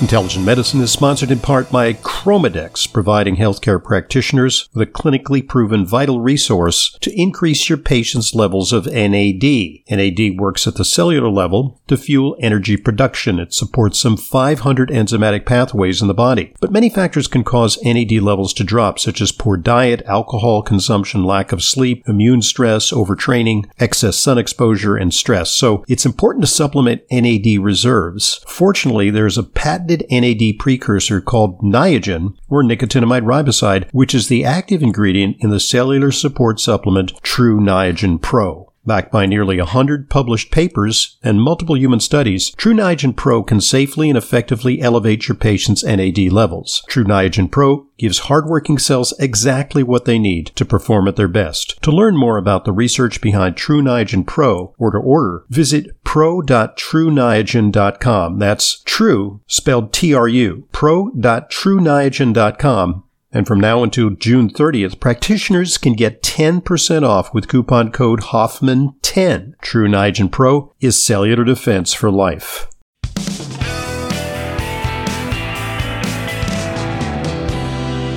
Intelligent Medicine is sponsored in part by Chromadex, providing healthcare practitioners with a clinically proven vital resource to increase your patient's levels of NAD. NAD works at the cellular level to fuel energy production. It supports some 500 enzymatic pathways in the body. But many factors can cause NAD levels to drop, such as poor diet, alcohol consumption, lack of sleep, immune stress, overtraining, excess sun exposure, and stress. So it's important to supplement NAD reserves. Fortunately, there's a patented NAD precursor called Niagen, or nicotinamide riboside, which is the active ingredient in the cellular support supplement True Niagen Pro. Backed by nearly 100 published papers and multiple human studies, True Niagen Pro can safely and effectively elevate your patient's NAD levels. True Niagen Pro gives hardworking cells exactly what they need to perform at their best. To learn more about the research behind True Niagen Pro or to order, visit pro.trueniagen.com. That's true, spelled T-R-U, pro.trueniagen.com and from now until June 30th, practitioners can get 10% off with coupon code Hoffman10. True Niagen Pro is cellular defense for life.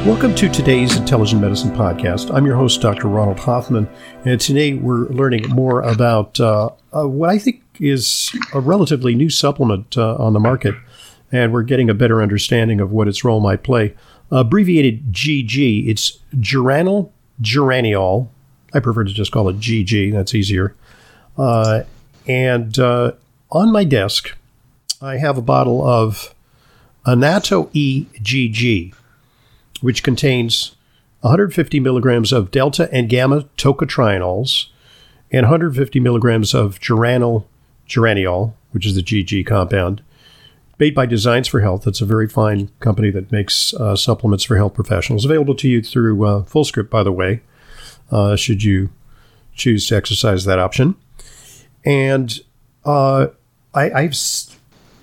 Welcome to today's Intelligent Medicine Podcast. I'm your host, Dr. Ronald Hoffman, and today we're learning more about uh, uh, what I think is a relatively new supplement uh, on the market, and we're getting a better understanding of what its role might play abbreviated GG. It's geranyl geraniol. I prefer to just call it GG. That's easier. Uh, and uh, on my desk, I have a bottle of Annatto-E GG, which contains 150 milligrams of delta and gamma tocotrienols and 150 milligrams of geranyl geraniol, which is the GG compound, made by Designs for Health. It's a very fine company that makes uh, supplements for health professionals. Available to you through uh, FullScript, by the way, uh, should you choose to exercise that option. And uh, I, have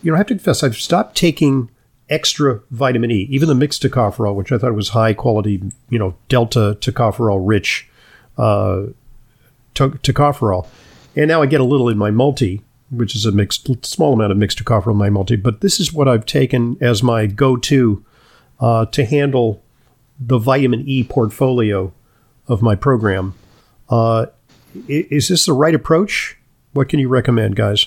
you know, I have to confess, I've stopped taking extra vitamin E, even the mixed tocopherol, which I thought was high quality, you know, delta tocopherol rich uh, to- tocopherol. And now I get a little in my multi, which is a mixed small amount of mixed tocopherol my multi. But this is what I've taken as my go-to uh, to handle the vitamin E portfolio of my program. Uh, is this the right approach? What can you recommend, guys?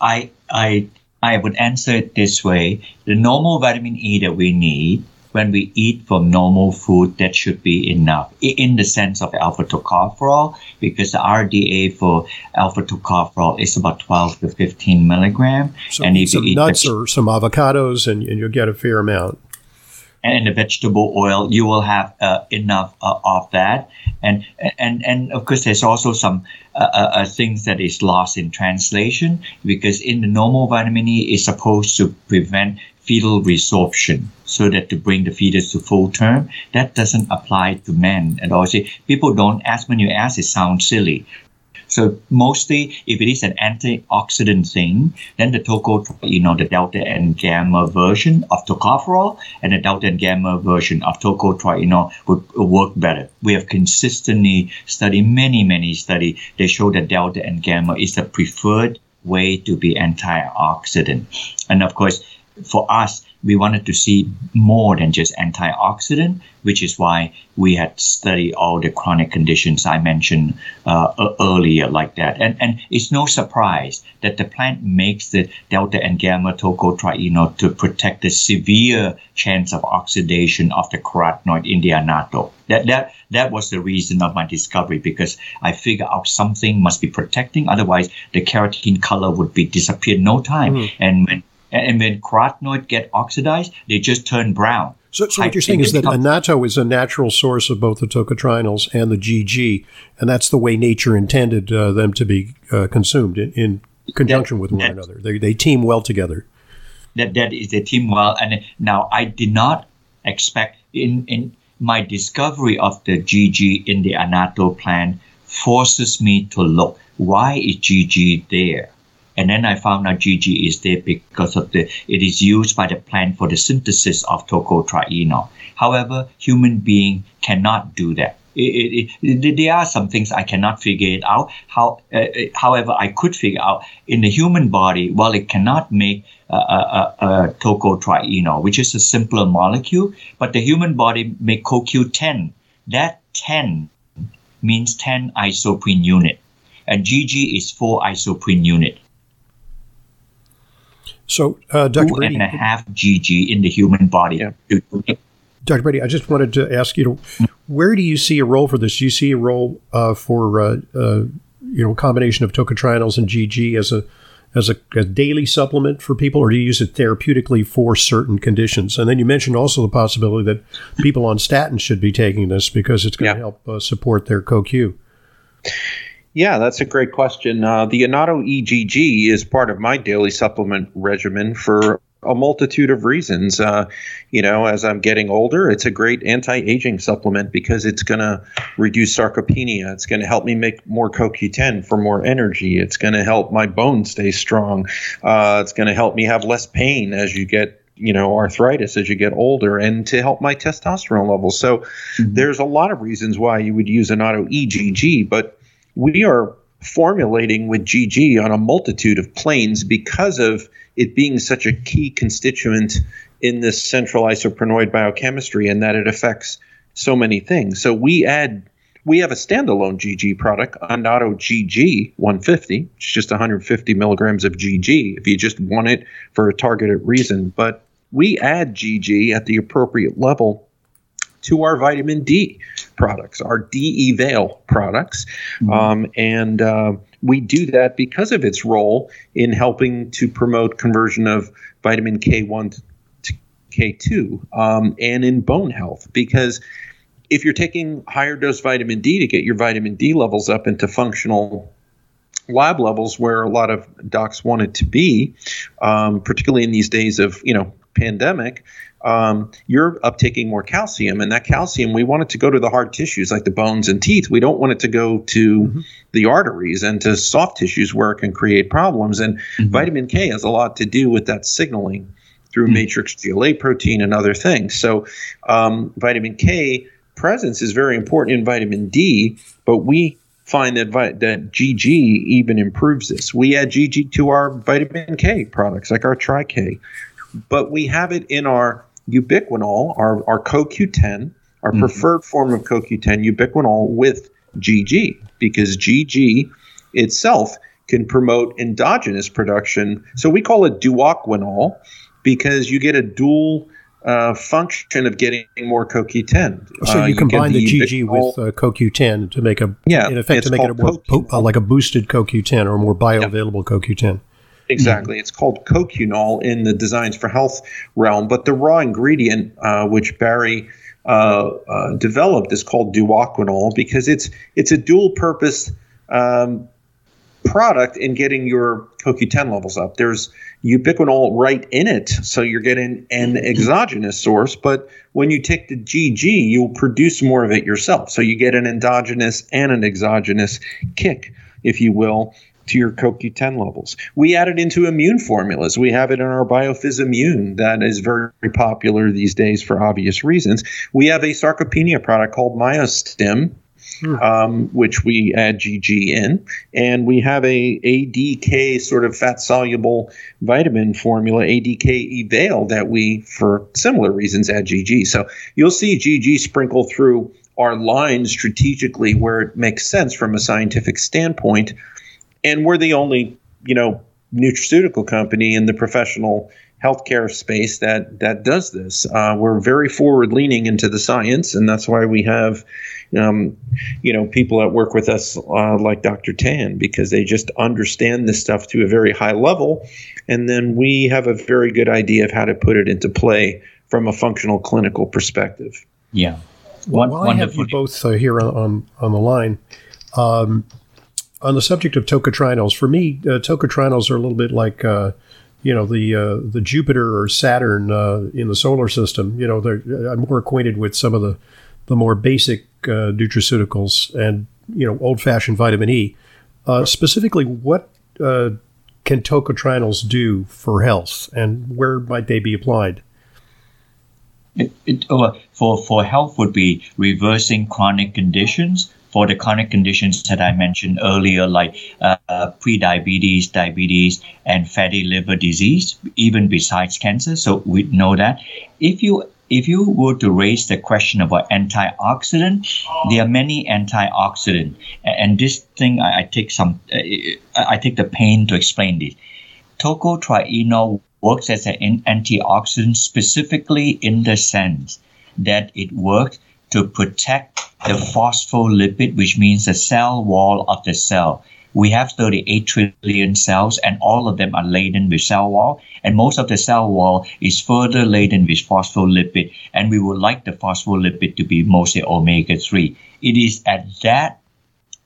I I I would answer it this way: the normal vitamin E that we need when we eat from normal food, that should be enough in the sense of alpha tocopherol, because the RDA for alpha tocopherol is about 12 to 15 milligram. So and if some you eat nuts veg- or some avocados, and, and you'll get a fair amount. And the vegetable oil, you will have uh, enough uh, of that. And, and, and of course, there's also some uh, uh, uh things that is lost in translation because in the normal vitamin E is supposed to prevent fetal resorption so that to bring the fetus to full term. That doesn't apply to men at all. See, people don't ask when you ask, it sounds silly. So mostly, if it is an antioxidant thing, then the toco, you know, the delta and gamma version of tocopherol and the delta and gamma version of tocotrienol would work better. We have consistently studied many, many studies. They show that delta and gamma is the preferred way to be antioxidant. And of course, for us, we wanted to see more than just antioxidant, which is why we had studied all the chronic conditions I mentioned uh, earlier, like that. And and it's no surprise that the plant makes the delta and gamma tocotrienol to protect the severe chance of oxidation of the carotenoid in the annatto. That that that was the reason of my discovery because I figured out something must be protecting, otherwise the carotene color would be disappear no time. Mm. And when and when carotenoid get oxidized, they just turn brown. So, so what you're saying is that annatto is a natural source of both the tocotrienols and the GG, and that's the way nature intended uh, them to be uh, consumed in, in conjunction that, with one that, another. They, they team well together. That that is they team well. And now I did not expect in in my discovery of the GG in the annatto plant forces me to look why is GG there and then I found out GG is there because of the it is used by the plant for the synthesis of tocotrienol. However, human being cannot do that. It, it, it, there are some things I cannot figure it out. How, uh, uh, however, I could figure out in the human body, while it cannot make uh, uh, uh, tocotrienol, which is a simpler molecule, but the human body make CoQ10. That 10 means 10 isoprene unit, and GG is 4 isoprene unit. So, uh, Dr. Two Brady, and a half GG in the human body. Yeah. Dr. Brady, I just wanted to ask you, where do you see a role for this? Do you see a role uh, for uh, uh, you know a combination of tocotrienols and GG as a as a, a, daily supplement for people, or do you use it therapeutically for certain conditions? And then you mentioned also the possibility that people on statins should be taking this because it's going Yeah. to help uh, support their CoQ. Yeah, that's a great question. Uh, the Annatto-E GG is part of my daily supplement regimen for a multitude of reasons. Uh, you know, as I'm getting older, it's a great anti-aging supplement because it's going to reduce sarcopenia. It's going to help me make more CoQ10 for more energy. It's going to help my bones stay strong. Uh, it's going to help me have less pain as you get you know arthritis as you get older and to help my testosterone levels so there's a lot of reasons why you would use Annatto-E GG but we are formulating with GG on a multitude of planes because of it being such a key constituent in this central isoprenoid biochemistry and that it affects so many things. So we add we have a standalone GG product, Annatto GG 150. It's just 150 milligrams of GG if you just want it for a targeted reason. But we add GG at the appropriate level to our vitamin D products, our D Evail products. Um, and uh, we do that because of its role in helping to promote conversion of vitamin K1 to K2 um, and in bone health. Because if you're taking higher dose vitamin D to get your vitamin D levels up into functional lab levels where a lot of docs want it to be, um, particularly in these days of you know pandemic, um, you're uptaking more calcium, and that calcium we want it to go to the hard tissues like the bones and teeth. We don't want it to go to the arteries and to soft tissues where it can create problems. And vitamin K has a lot to do with that signaling through matrix GLA protein and other things. So um, vitamin K presence is very important in vitamin D, but we find that vi- that GG even improves this. We add GG to our vitamin K products like our Tri K, but we have it in our ubiquinol, our our CoQ10, our preferred form of CoQ10, ubiquinol with GG because GG itself can promote endogenous production. So we call it duoquinol because you get a dual uh, function of getting more CoQ10. So Uh, you combine the, GG ubiquinol- with uh, CoQ10 to make a Yeah, in effect to make it a more po- CoQ10. uh, like a boosted CoQ10 or a more bioavailable CoQ10. Exactly. It's called CoQnol in the Designs for Health realm, but the raw ingredient, uh, which Barry uh, uh, developed, is called duoquinol because it's it's a dual purpose um, product in getting your CoQ10 levels up. There's ubiquinol right in it, so you're getting an exogenous source. But when you take the GG, you'll produce more of it yourself, so you get an endogenous and an exogenous kick, if you will, to your CoQ10 levels. We add it into immune formulas. We have it in our Biophys Immune that is very popular these days for obvious reasons. We have a sarcopenia product called MyoStim, um, which we add GG in, and we have a ADK sort of fat soluble vitamin formula, ADK Evail, that we, for similar reasons, add GG. So you'll see GG sprinkle through our line strategically where it makes sense from a scientific standpoint and we're the only you know nutraceutical company in the professional healthcare space that that does this. Uh, we're very forward leaning into the science, and that's why we have um, you know people that work with us uh, like Dr. Tan because they just understand this stuff to a very high level, and then we have a very good idea of how to put it into play from a functional clinical perspective. Yeah. Well, One, while I have you both uh, here on, on, on the line, um, on the subject of tocotrienols, for me, uh, tocotrienols are a little bit like, uh, you know, the uh, the Jupiter or Saturn uh, in the solar system. You know, they're, I'm more acquainted with some of the, the more basic uh, nutraceuticals and, you know, old fashioned vitamin E. Uh, specifically, what uh, can tocotrienols do for health and where might they be applied? It, it, uh, for, for health would be reversing chronic conditions, for the chronic conditions that I mentioned earlier, like uh, prediabetes, diabetes, and fatty liver disease, even besides cancer. So we know that if you if you were to raise the question about antioxidant, there are many antioxidant, and this thing I, I take some I take the pain to explain this. Tocotrienol works as an antioxidant specifically in the sense that it works to protect the phospholipid, which means the cell wall of the cell. We have 38 trillion cells, and all of them are laden with cell wall. And most of the cell wall is further laden with phospholipid. And we would like the phospholipid to be mostly omega 3. It is at that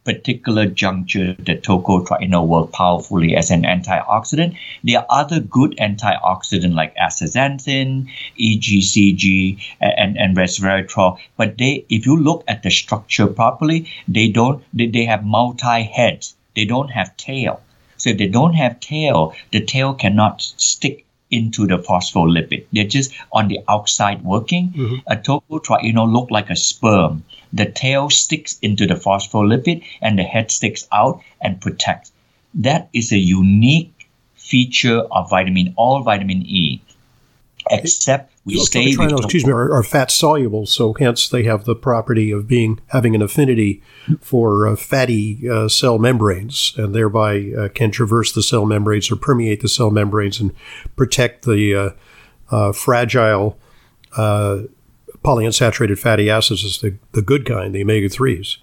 particular juncture that tocotrienol work powerfully as an antioxidant. There are other good antioxidants like astaxanthin, EGCG, and, and resveratrol. But they, if you look at the structure properly, they don't. They, they have multi heads. They don't have tail. So if they don't have tail, the tail cannot stick into the phospholipid. They're just on the outside working. Mm-hmm. A tocotrienol look like a sperm. The tail sticks into the phospholipid and the head sticks out and protects. That is a unique feature of vitamin, all vitamin E except we stay with excuse me are, are, fat soluble so hence they have the property of being having an affinity for uh, fatty uh, cell membranes and thereby uh, can traverse the cell membranes or permeate the cell membranes and protect the uh, uh, fragile uh, polyunsaturated fatty acids is the, the good kind the omega-3s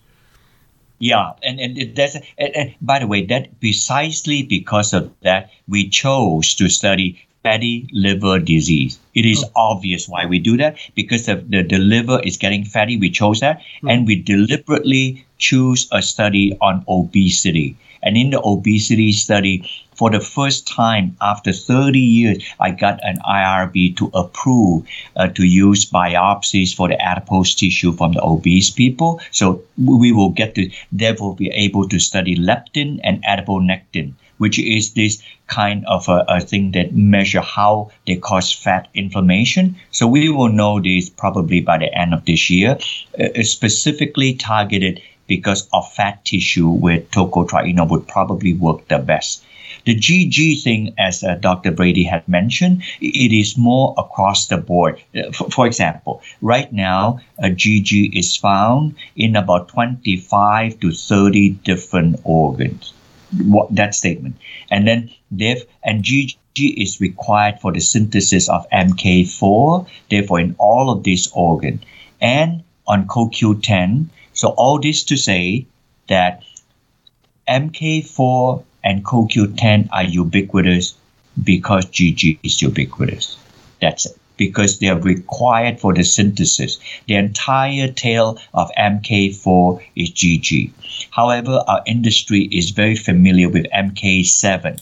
yeah, and and that's and, and by the way, that precisely because of that, we chose to study fatty liver disease. It is oh. obvious why we do that because the, the, the liver is getting fatty. We chose that mm. and we deliberately choose a study on obesity. And in the obesity study, for the first time after 30 years, I got an IRB to approve uh, to use biopsies for the adipose tissue from the obese people. So we will get to, will be able to study leptin and adiponectin which is this kind of a, a thing that measure how they cause fat inflammation. So we will know this probably by the end of this year, uh, specifically targeted because of fat tissue where tocotrienol would probably work the best. The GG thing, as uh, Dr. Brady had mentioned, it is more across the board. Uh, for, for example, right now, a GG is found in about 25 to 30 different organs what that statement. And then they've and GG is required for the synthesis of MK4, therefore in all of these organs. And on CoQ10, so all this to say that MK4 and CoQ10 are ubiquitous because GG is ubiquitous. That's it because they are required for the synthesis. The entire tail of MK4 is GG. However, our industry is very familiar with MK7.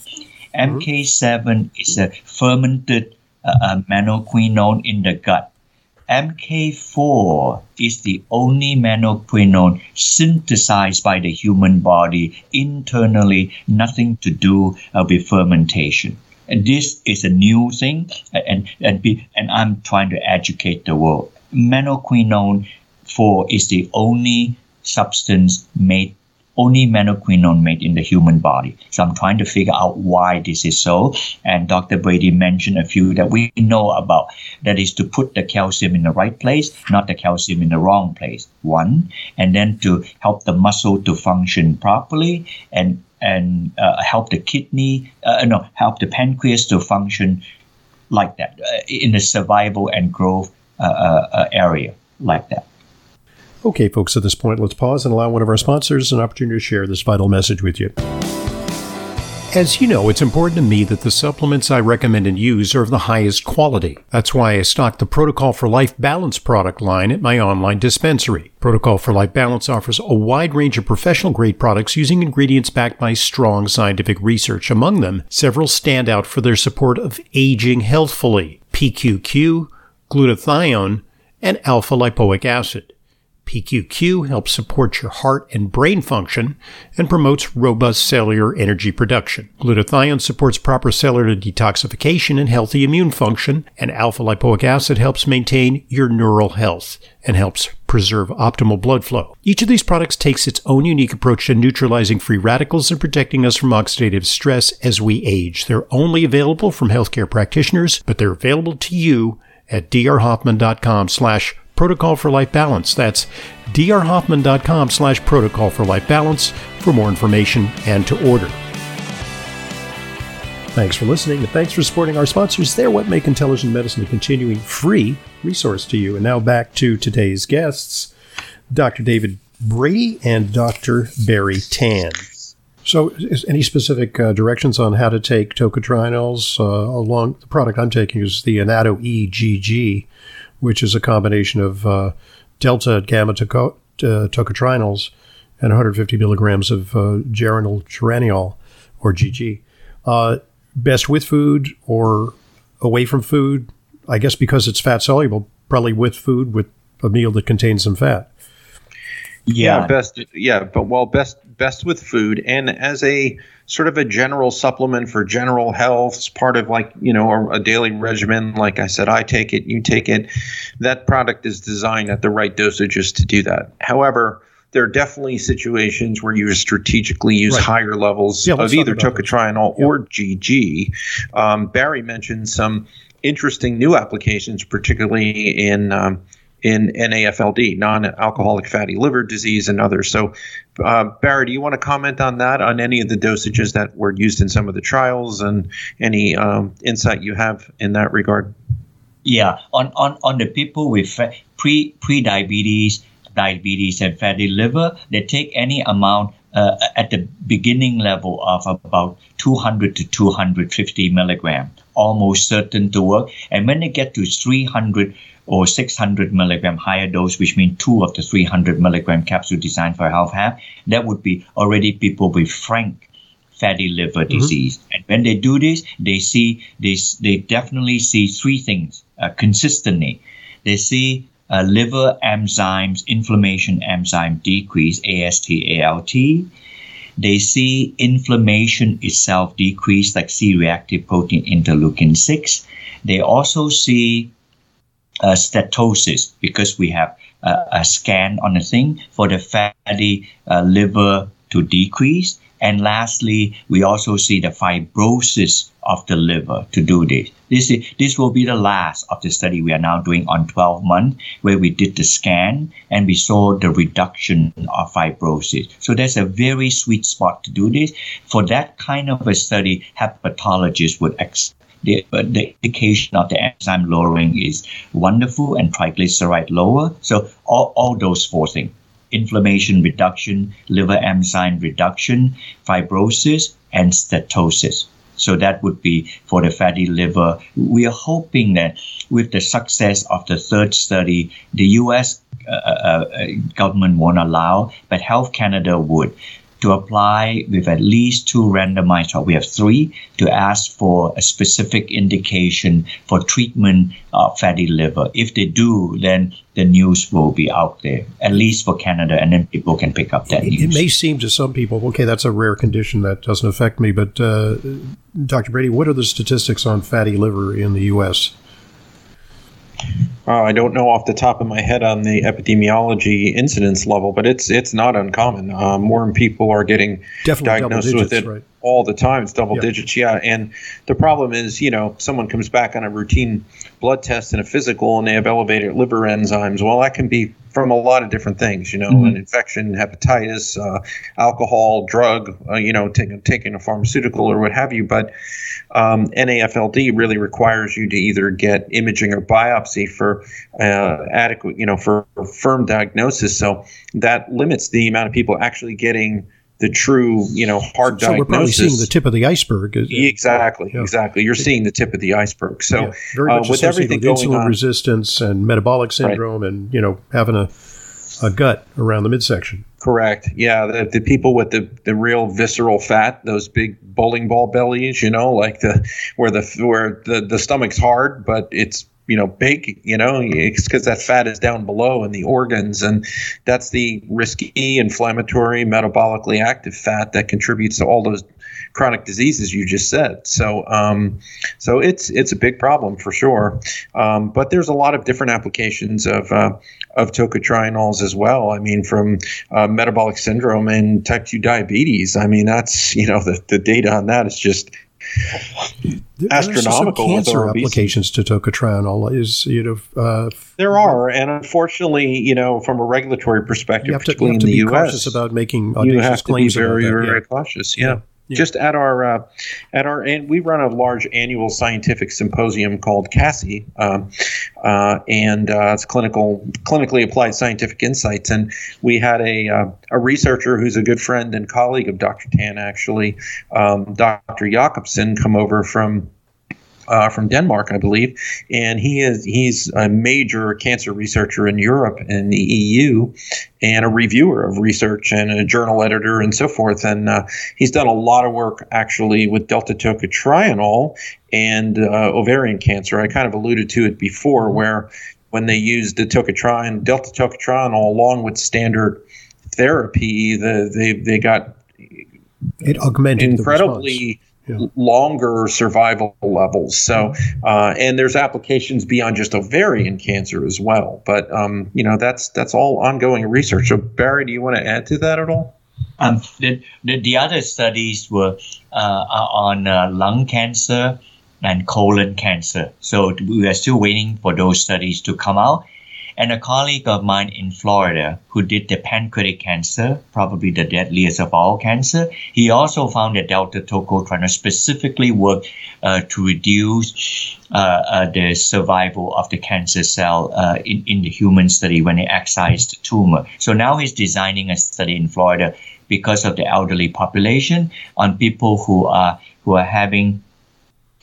MK7 is a fermented uh, menaquinone in the gut. MK4 is the only menaquinone synthesized by the human body internally, nothing to do uh, with fermentation. And this is a new thing, and and be, and I'm trying to educate the world. Menaquinone four is the only substance made only menaquinone made in the human body. So I'm trying to figure out why this is so. And Dr. Brady mentioned a few that we know about. That is to put the calcium in the right place, not the calcium in the wrong place. One, and then to help the muscle to function properly, and and uh, help the kidney, uh, no, help the pancreas to function like that uh, in the survival and growth uh, uh, uh, area like that. Okay, folks, at this point, let's pause and allow one of our sponsors an opportunity to share this vital message with you. As you know, it's important to me that the supplements I recommend and use are of the highest quality. That's why I stock the Protocol for Life Balance product line at my online dispensary. Protocol for Life Balance offers a wide range of professional grade products using ingredients backed by strong scientific research. Among them, several stand out for their support of aging healthfully PQQ, glutathione, and alpha lipoic acid. PQQ helps support your heart and brain function and promotes robust cellular energy production. Glutathione supports proper cellular detoxification and healthy immune function, and alpha lipoic acid helps maintain your neural health and helps preserve optimal blood flow. Each of these products takes its own unique approach to neutralizing free radicals and protecting us from oxidative stress as we age. They're only available from healthcare practitioners, but they're available to you at drhoffman.com slash protocol for life balance. That's drhoffman.com slash protocol for life balance for more information and to order. Thanks for listening and thanks for supporting our sponsors. They're what make intelligent medicine a continuing free resource to you. And now back to today's guests, Dr. David Brady and Dr. Barry Tan. So, any specific uh, directions on how to take tocotrienols uh, along? The product I'm taking is the Annatto-E GG, which is a combination of uh, delta gamma toco- uh, tocotrienols and 150 milligrams of uh, geranyl geraniol, or GG. Uh, best with food or away from food? I guess because it's fat soluble, probably with food with a meal that contains some fat. Yeah. yeah, best. Yeah, but well, best best with food, and as a sort of a general supplement for general health, it's part of like you know a, a, daily regimen. Like I said, I take it, you take it. That product is designed at the right dosages to do that. However, there are definitely situations where you strategically use right. higher levels yeah, of either tocotrienol yeah. or GG. Um, Barry mentioned some interesting new applications, particularly in um, in NAFLD, non-alcoholic fatty liver disease, and others. So, uh, Barry, do you want to comment on that, on any of the dosages that were used in some of the trials, and any um, insight you have in that regard? Yeah, on on, on the people with pre pre diabetes, diabetes, and fatty liver, they take any amount uh, at the beginning level of about 200 to 250 milligram, almost certain to work. And when they get to 300 or 600 milligram higher dose, which means two of the 300 milligram capsule designed for health have, that would be already people with frank fatty liver mm-hmm. disease. And when they do this, they see this, they definitely see three things uh, consistently. They see uh, liver enzymes, inflammation enzyme decrease, AST, ALT. They see inflammation itself decrease, like C reactive protein interleukin 6. They also see uh, steatosis because we have uh, a scan on the thing for the fatty uh, liver to decrease. And lastly, we also see the fibrosis of the liver to do this. This, is, this will be the last of the study we are now doing on 12 months, where we did the scan and we saw the reduction of fibrosis. So there's a very sweet spot to do this. For that kind of a study, hepatologists would ex- the, the indication of the enzyme lowering is wonderful and triglyceride lower. So all, all those four things inflammation reduction, liver enzyme reduction, fibrosis, and steatosis. So that would be for the fatty liver. We are hoping that with the success of the third study, the U.S. Uh, uh, uh, government won't allow, but Health Canada would to apply with at least two randomized trials. We have three to ask for a specific indication for treatment of fatty liver. If they do, then the news will be out there, at least for Canada, and then people can pick up that it, news. It may seem to some people, okay, that's a rare condition that doesn't affect me, but uh, Dr. Brady, what are the statistics on fatty liver in the U.S.? Uh, I don't know off the top of my head on the epidemiology incidence level, but it's it's not uncommon. Uh, more people are getting Definitely diagnosed digits, with it right. all the time. It's double yeah. digits, yeah. And the problem is, you know, someone comes back on a routine blood test and a physical, and they have elevated liver enzymes. Well, that can be from a lot of different things, you know, mm-hmm. an infection, hepatitis, uh, alcohol, drug, uh, you know, taking taking a pharmaceutical or what have you. But um, NAFLD really requires you to either get imaging or biopsy for uh, adequate, you know, for, for firm diagnosis. So that limits the amount of people actually getting the true, you know, hard so diagnosis. we're probably seeing the tip of the iceberg. Exactly, yeah. exactly. You're seeing the tip of the iceberg. So yeah, very much uh, with everything with insulin on, resistance and metabolic syndrome, right. and you know, having a a gut around the midsection. Correct. Yeah, the, the people with the, the real visceral fat, those big bowling ball bellies, you know, like the where the where the the stomach's hard, but it's you know big you know it's because that fat is down below in the organs and that's the risky inflammatory metabolically active fat that contributes to all those chronic diseases you just said. So, um, so it's it's a big problem for sure. Um, but there's a lot of different applications of uh, of tocotrienols as well. I mean, from uh, metabolic syndrome and type two diabetes. I mean, that's you know the the data on that is just astronomical. Some cancer applications to tocotrienol is you know uh, there are, and unfortunately, you know, from a regulatory perspective, you have to, particularly you have to in be U.S., cautious about making audacious you have to be claims very, about that. very yeah. cautious. Yeah. Just at our uh, at our and we run a large annual scientific symposium called CASI, um, uh, and uh, it's clinical clinically applied scientific insights. And we had a uh, a researcher who's a good friend and colleague of Dr. Tan, actually, um, Dr. Jakobsen, come over from uh, from Denmark, I believe, and he is he's a major cancer researcher in Europe and the EU, and a reviewer of research and a journal editor and so forth. And uh, he's done a lot of work actually with delta tocotrienol and uh, ovarian cancer. I kind of alluded to it before, where when they used the tocotrienol, delta tocotrienol along with standard therapy, the, they they got It augmented incredibly. Yeah. longer survival levels. So, uh, and there's applications beyond just ovarian cancer as well. But um, you know, that's that's all ongoing research. So, Barry, do you want to add to that at all? Um, the, the, the other studies were uh, on uh, lung cancer and colon cancer. So we are still waiting for those studies to come out. And a colleague of mine in Florida who did the pancreatic cancer, probably the deadliest of all cancer, he also found that delta tocotrienol specifically worked uh, to reduce uh, uh, the survival of the cancer cell uh, in, in the human study when they excised the tumor. So now he's designing a study in Florida because of the elderly population on people who are who are having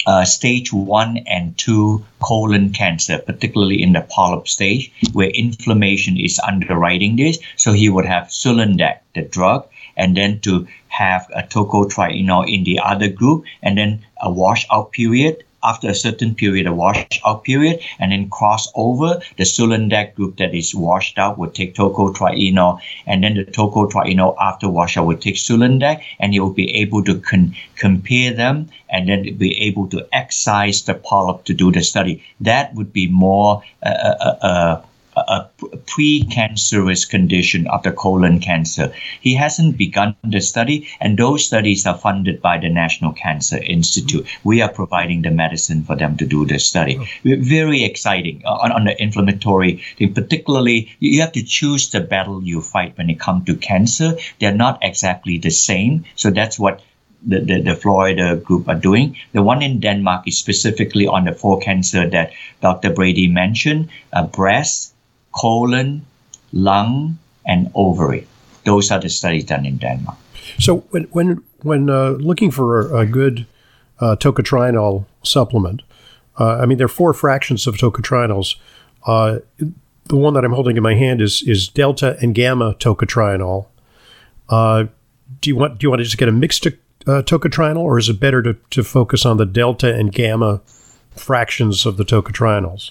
uh, stage one and two colon cancer, particularly in the polyp stage, where inflammation is underwriting this. So he would have Sulindac, the drug, and then to have a tocotrienol in the other group, and then a washout period. After a certain period, a washout period, and then cross over the Sulindac group that is washed out would take tocotrienol, and then the tocotrienol after washout would take Sulindac, and you will be able to con- compare them and then be able to excise the polyp to do the study. That would be more uh, uh, uh, a pre-cancerous condition of the colon cancer. He hasn't begun the study, and those studies are funded by the National Cancer Institute. We are providing the medicine for them to do the study. Very exciting on, on the inflammatory thing. Particularly, you have to choose the battle you fight when it comes to cancer. They're not exactly the same, so that's what the, the, the, Florida group are doing. The one in Denmark is specifically on the four cancer that Dr. Brady mentioned, uh, breast, colon, lung, and ovary. Those are the studies done in Denmark. So when when when uh, looking for a, a good uh, tocotrienol supplement, uh, I mean there are four fractions of tocotrienols. Uh, the one that I'm holding in my hand is is delta and gamma tocotrienol. Uh, do you want do you want to just get a mixed uh, tocotrienol, or is it better to, to focus on the delta and gamma fractions of the tocotrienols?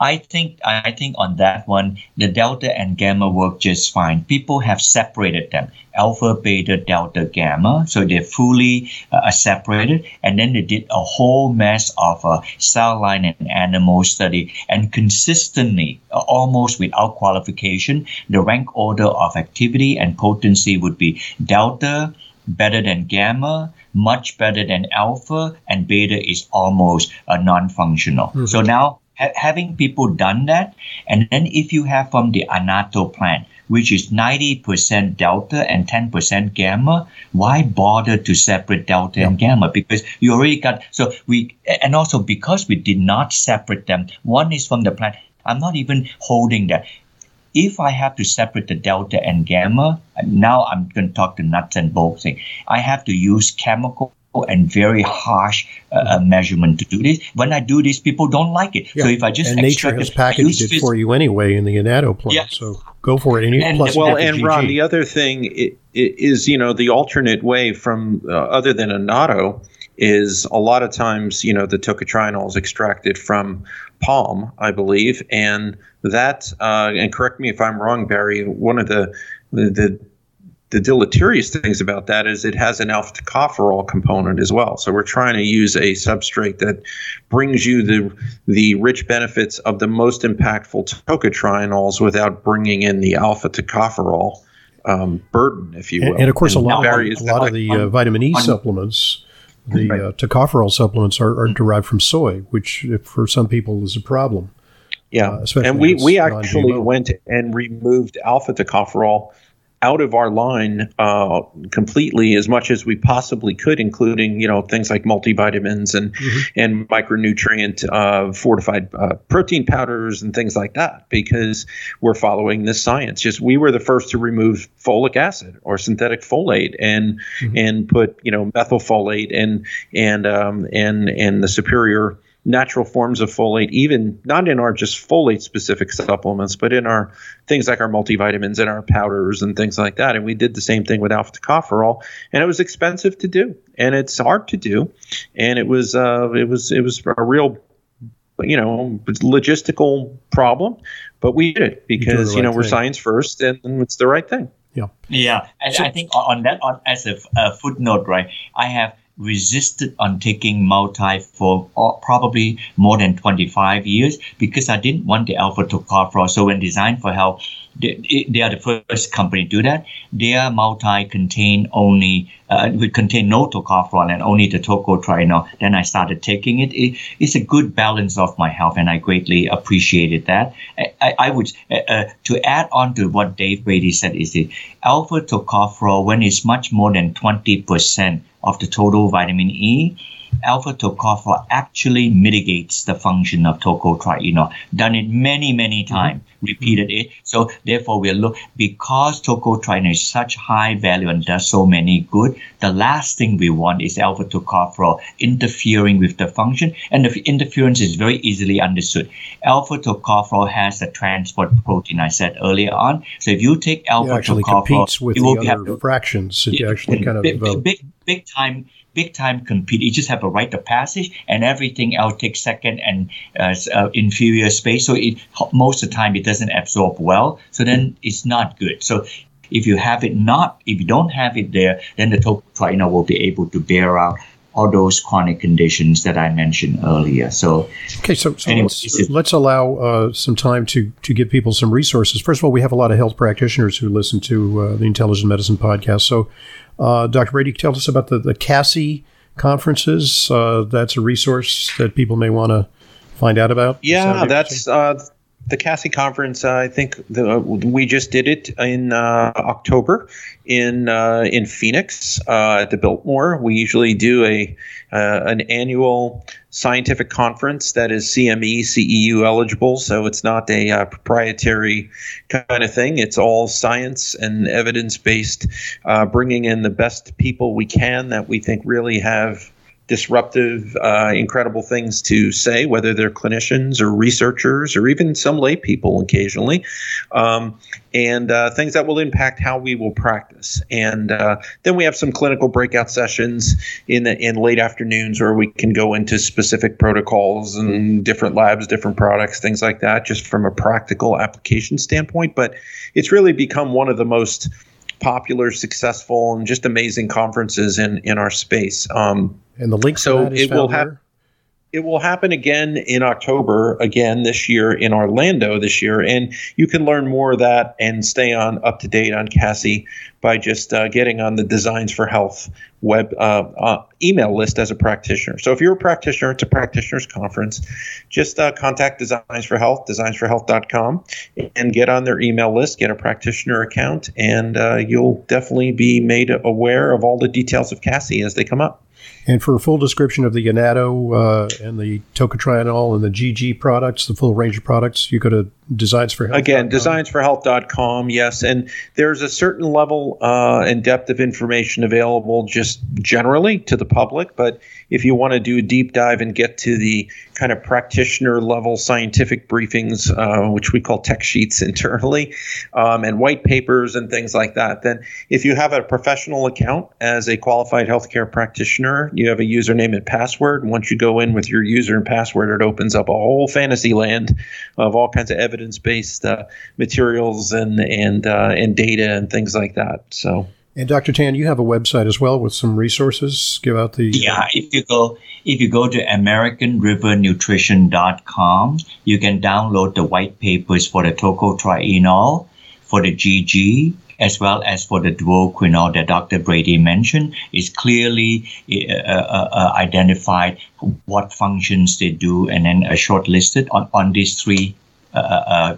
I think I think on that one, the delta and gamma work just fine. People have separated them, alpha, beta, delta, gamma, so they're fully uh, separated. And then they did a whole mess of uh, cell line and animal study, and consistently, uh, almost without qualification, the rank order of activity and potency would be delta better than gamma, much better than alpha, and beta is almost uh, non-functional. Mm-hmm. So now ha- having people done that, and then if you have from the Annatto plant, which is 90% delta and 10% gamma, why bother to separate delta yeah. and gamma? Because you already got, so we, and also because we did not separate them, one is from the plant. I'm not even holding that if I have to separate the delta and gamma, now I'm going to talk the nuts and bolts thing. I have to use chemical and very harsh uh, measurement to do this. When I do this, people don't like it. Yeah. So if I just and nature has packaged it for you anyway in the Annatto plant. Yeah. So go for it. And, and well, and Ron, the other thing is you know the alternate way from uh, other than Annatto is a lot of times you know the tocotrienol is extracted from palm, I believe, and that uh, and correct me if I'm wrong, Barry. One of the the the deleterious things about that is it has an alpha tocopherol component as well. So we're trying to use a substrate that brings you the the rich benefits of the most impactful tocotrienols without bringing in the alpha tocopherol um, burden, if you will. And, and of course, and a lot, a lot of the uh, vitamin E supplements, the right. uh, tocopherol supplements, are, are, derived from soy, which for some people is a problem. Yeah, uh, and we we actually went and removed alpha tocopherol out of our line uh, completely as much as we possibly could, including you know things like multivitamins and mm-hmm. and micronutrient uh, fortified uh, protein powders and things like that, because we're following this science. Just we were the first to remove folic acid or synthetic folate and mm-hmm. and put you know methylfolate and and um, and and the superior natural forms of folate, even not in our just folate specific supplements, but in our things like our multivitamins and our powders and things like that. And we did the same thing with alpha tocopherol, and it was expensive to do, and it's hard to do, and it was uh, it was it was a real you know logistical problem, but we did it because you know we're science first, and, and it's the right thing. Yeah. Yeah, and so, I think on that, on as a, a footnote, right? I have resisted on taking multi for probably more than 25 years because I didn't want the alpha tocopherol. So when Design for Health, they, they are the first company to do that. Their multi contain only, uh, would contain no tocopherol and only the tocotrienol. Then I started taking it. it. It's a good balance of my health and I greatly appreciated that. I, I would, uh, uh, to add on to what Dave Brady said is the alpha tocopherol, when it's much more than 20%, of the total vitamin E, alpha tocopherol actually mitigates the function of tocotrienol. Done it many, many mm-hmm. times, mm-hmm. repeated it. So therefore, we look because tocotrienol is such high value and does so many good. The last thing we want is alpha tocopherol interfering with the function, and the interference is very easily understood. Alpha tocopherol has a transport protein I said earlier on. So if you take alpha tocopherol, it actually competes with it the other have, fractions. It, it actually kind of big, big, big time big time compete. You just have a rite of passage, and everything else takes second and uh, uh, inferior space. So it most of the time it doesn't absorb well. So then it's not good. So if you have it not, if you don't have it there, then the tocotrienol will be able to bear out all those chronic conditions that I mentioned earlier. So, okay, so, so let's, let's, allow uh, some time to to give people some resources. First of all, we have a lot of health practitioners who listen to uh, the Intelligent Medicine podcast. So, uh, Dr. Brady, tell us about the, the CASI conferences. Uh, that's a resource that people may want to find out about. Yeah, that's uh, the CASI conference. Uh, I think the, we just did it in uh, October in uh, in Phoenix at the Biltmore. We usually do a an annual scientific conference that is CME, CEU eligible. So it's not a uh, proprietary kind of thing. It's all science and evidence based, uh, bringing in the best people we can that we think really have disruptive, uh, incredible things to say, whether they're clinicians or researchers or even some lay people occasionally, um, and uh, things that will impact how we will practice. And uh, then we have some clinical breakout sessions in the, in late afternoons where we can go into specific protocols and different labs, different products, things like that, just from a practical application standpoint. But it's really become one of the most popular, successful, and just amazing conferences in in our space. Um, and the link so it will have. It will happen again in October, again this year in Orlando this year, and you can learn more of that and stay on up to date on CASI by just uh, getting on the Designs for Health web uh, uh, email list as a practitioner. So if you're a practitioner, it's a practitioners conference. Just uh, contact Designs for Health, designsforhealth.com, and get on their email list. Get a practitioner account, and uh, you'll definitely be made aware of all the details of CASI as they come up. And for a full description of the Annatto uh, and the tocotrienol and the GG products, the full range of products, you go to Designs for Health. Again, designsforhealth.com, yes. And there's a certain level uh, and depth of information available just generally to the public. But if you want to do a deep dive and get to the kind of practitioner level scientific briefings, uh, which we call tech sheets internally, um, and white papers and things like that, then if you have a professional account as a qualified healthcare practitioner, you have a username and password. And once you go in with your user and password, it opens up a whole fantasy land of all kinds of evidence evidence-based uh, materials and and uh, and data and things like that. So. And Dr. Tan, you have a website as well with some resources. Give out the yeah. If you go if you go to AmericanRiverNutrition.com, you can download the white papers for the tocotrienol, for the GG, as well as for the duoquinol that Dr. Brady mentioned, is clearly uh, uh, uh, identified what functions they do, and then uh, shortlisted on, on these three uh, uh,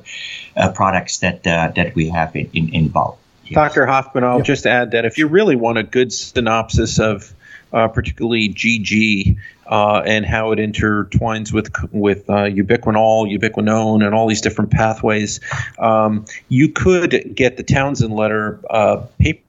uh, products that that we have in, in, in bulk. Dr. Hoffman, I'll yep. just add that if you really want a good synopsis of uh, particularly GG uh, and how it intertwines with with uh, ubiquinol, ubiquinone, and all these different pathways, um, you could get the Townsend letter paper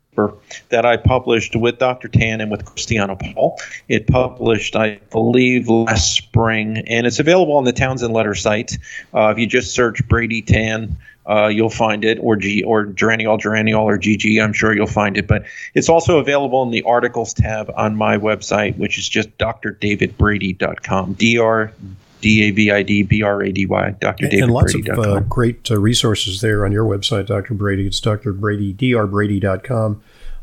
that I published with Dr. Tan and with Cristiana Paul. It published, I believe, last spring, and it's available on the Townsend Letter site. Uh, if you just search Brady Tan, uh, you'll find it, or G or Geraniol, Geraniol, or GG. I'm sure you'll find it. But it's also available in the articles tab on my website, which is just drdavidbrady.com. Dr. D A V I D B R A D Y, Dr. David And lots of uh, great uh, resources there on your website, Dr. Brady. It's Dr. Brady, drbrady.com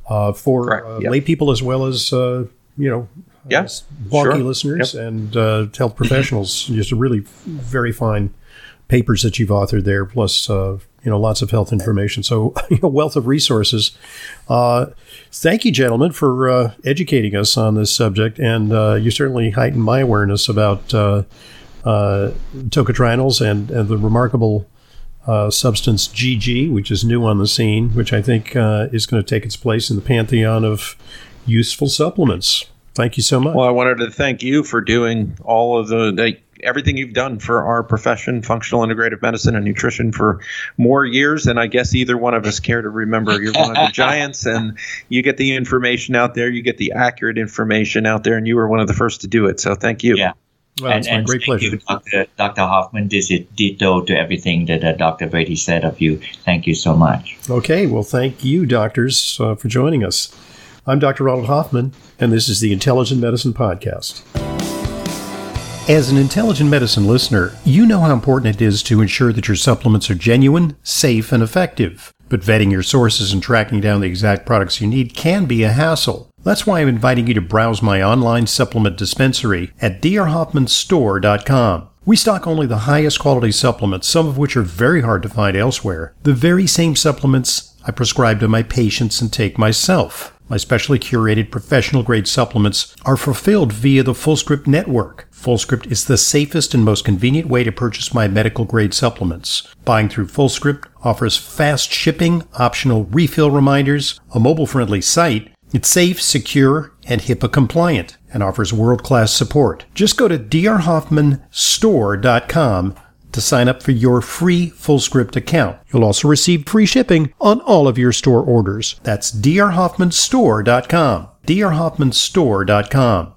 uh, for uh, yep. lay people as well as, uh, you know, yes, wonky sure. listeners yep. and uh, health professionals. Just a really very fine papers that you've authored there, plus uh, you know lots of health information. So you know, wealth of resources. Uh, thank you, gentlemen, for uh, educating us on this subject, and uh, you certainly heightened my awareness about uh, uh, tocotrienols and, and the remarkable uh, substance GG, which is new on the scene, which I think uh, is going to take its place in the pantheon of useful supplements. Thank you so much. Well, I wanted to thank you for doing all of the, the everything you've done for our profession, functional integrative medicine and nutrition for more years than I guess either one of us care to remember. You're one of the giants and you get the information out there, you get the accurate information out there, and you were one of the first to do it. So thank you. Yeah. Well, and, it's my great pleasure. You, Dr. Dr. Hoffman. This is ditto to everything that uh, Dr. Brady said of you. Thank you so much. Okay. Well, thank you, doctors, uh, for joining us. I'm Dr. Ronald Hoffman, and this is the Intelligent Medicine Podcast. As an intelligent medicine listener, you know how important it is to ensure that your supplements are genuine, safe, and effective. But vetting your sources and tracking down the exact products you need can be a hassle. That's why I'm inviting you to browse my online supplement dispensary at drhoffmanstore.com. We stock only the highest quality supplements, some of which are very hard to find elsewhere. The very same supplements I prescribe to my patients and take myself. My specially curated professional grade supplements are fulfilled via the FullScript network. FullScript is the safest and most convenient way to purchase my medical grade supplements. Buying through FullScript offers fast shipping, optional refill reminders, a mobile friendly site, it's safe, secure, and HIPAA compliant and offers world class support. Just go to drhoffmanstore.com to sign up for your free FullScript account. You'll also receive free shipping on all of your store orders. That's drhoffmanstore.com. drhoffmanstore.com.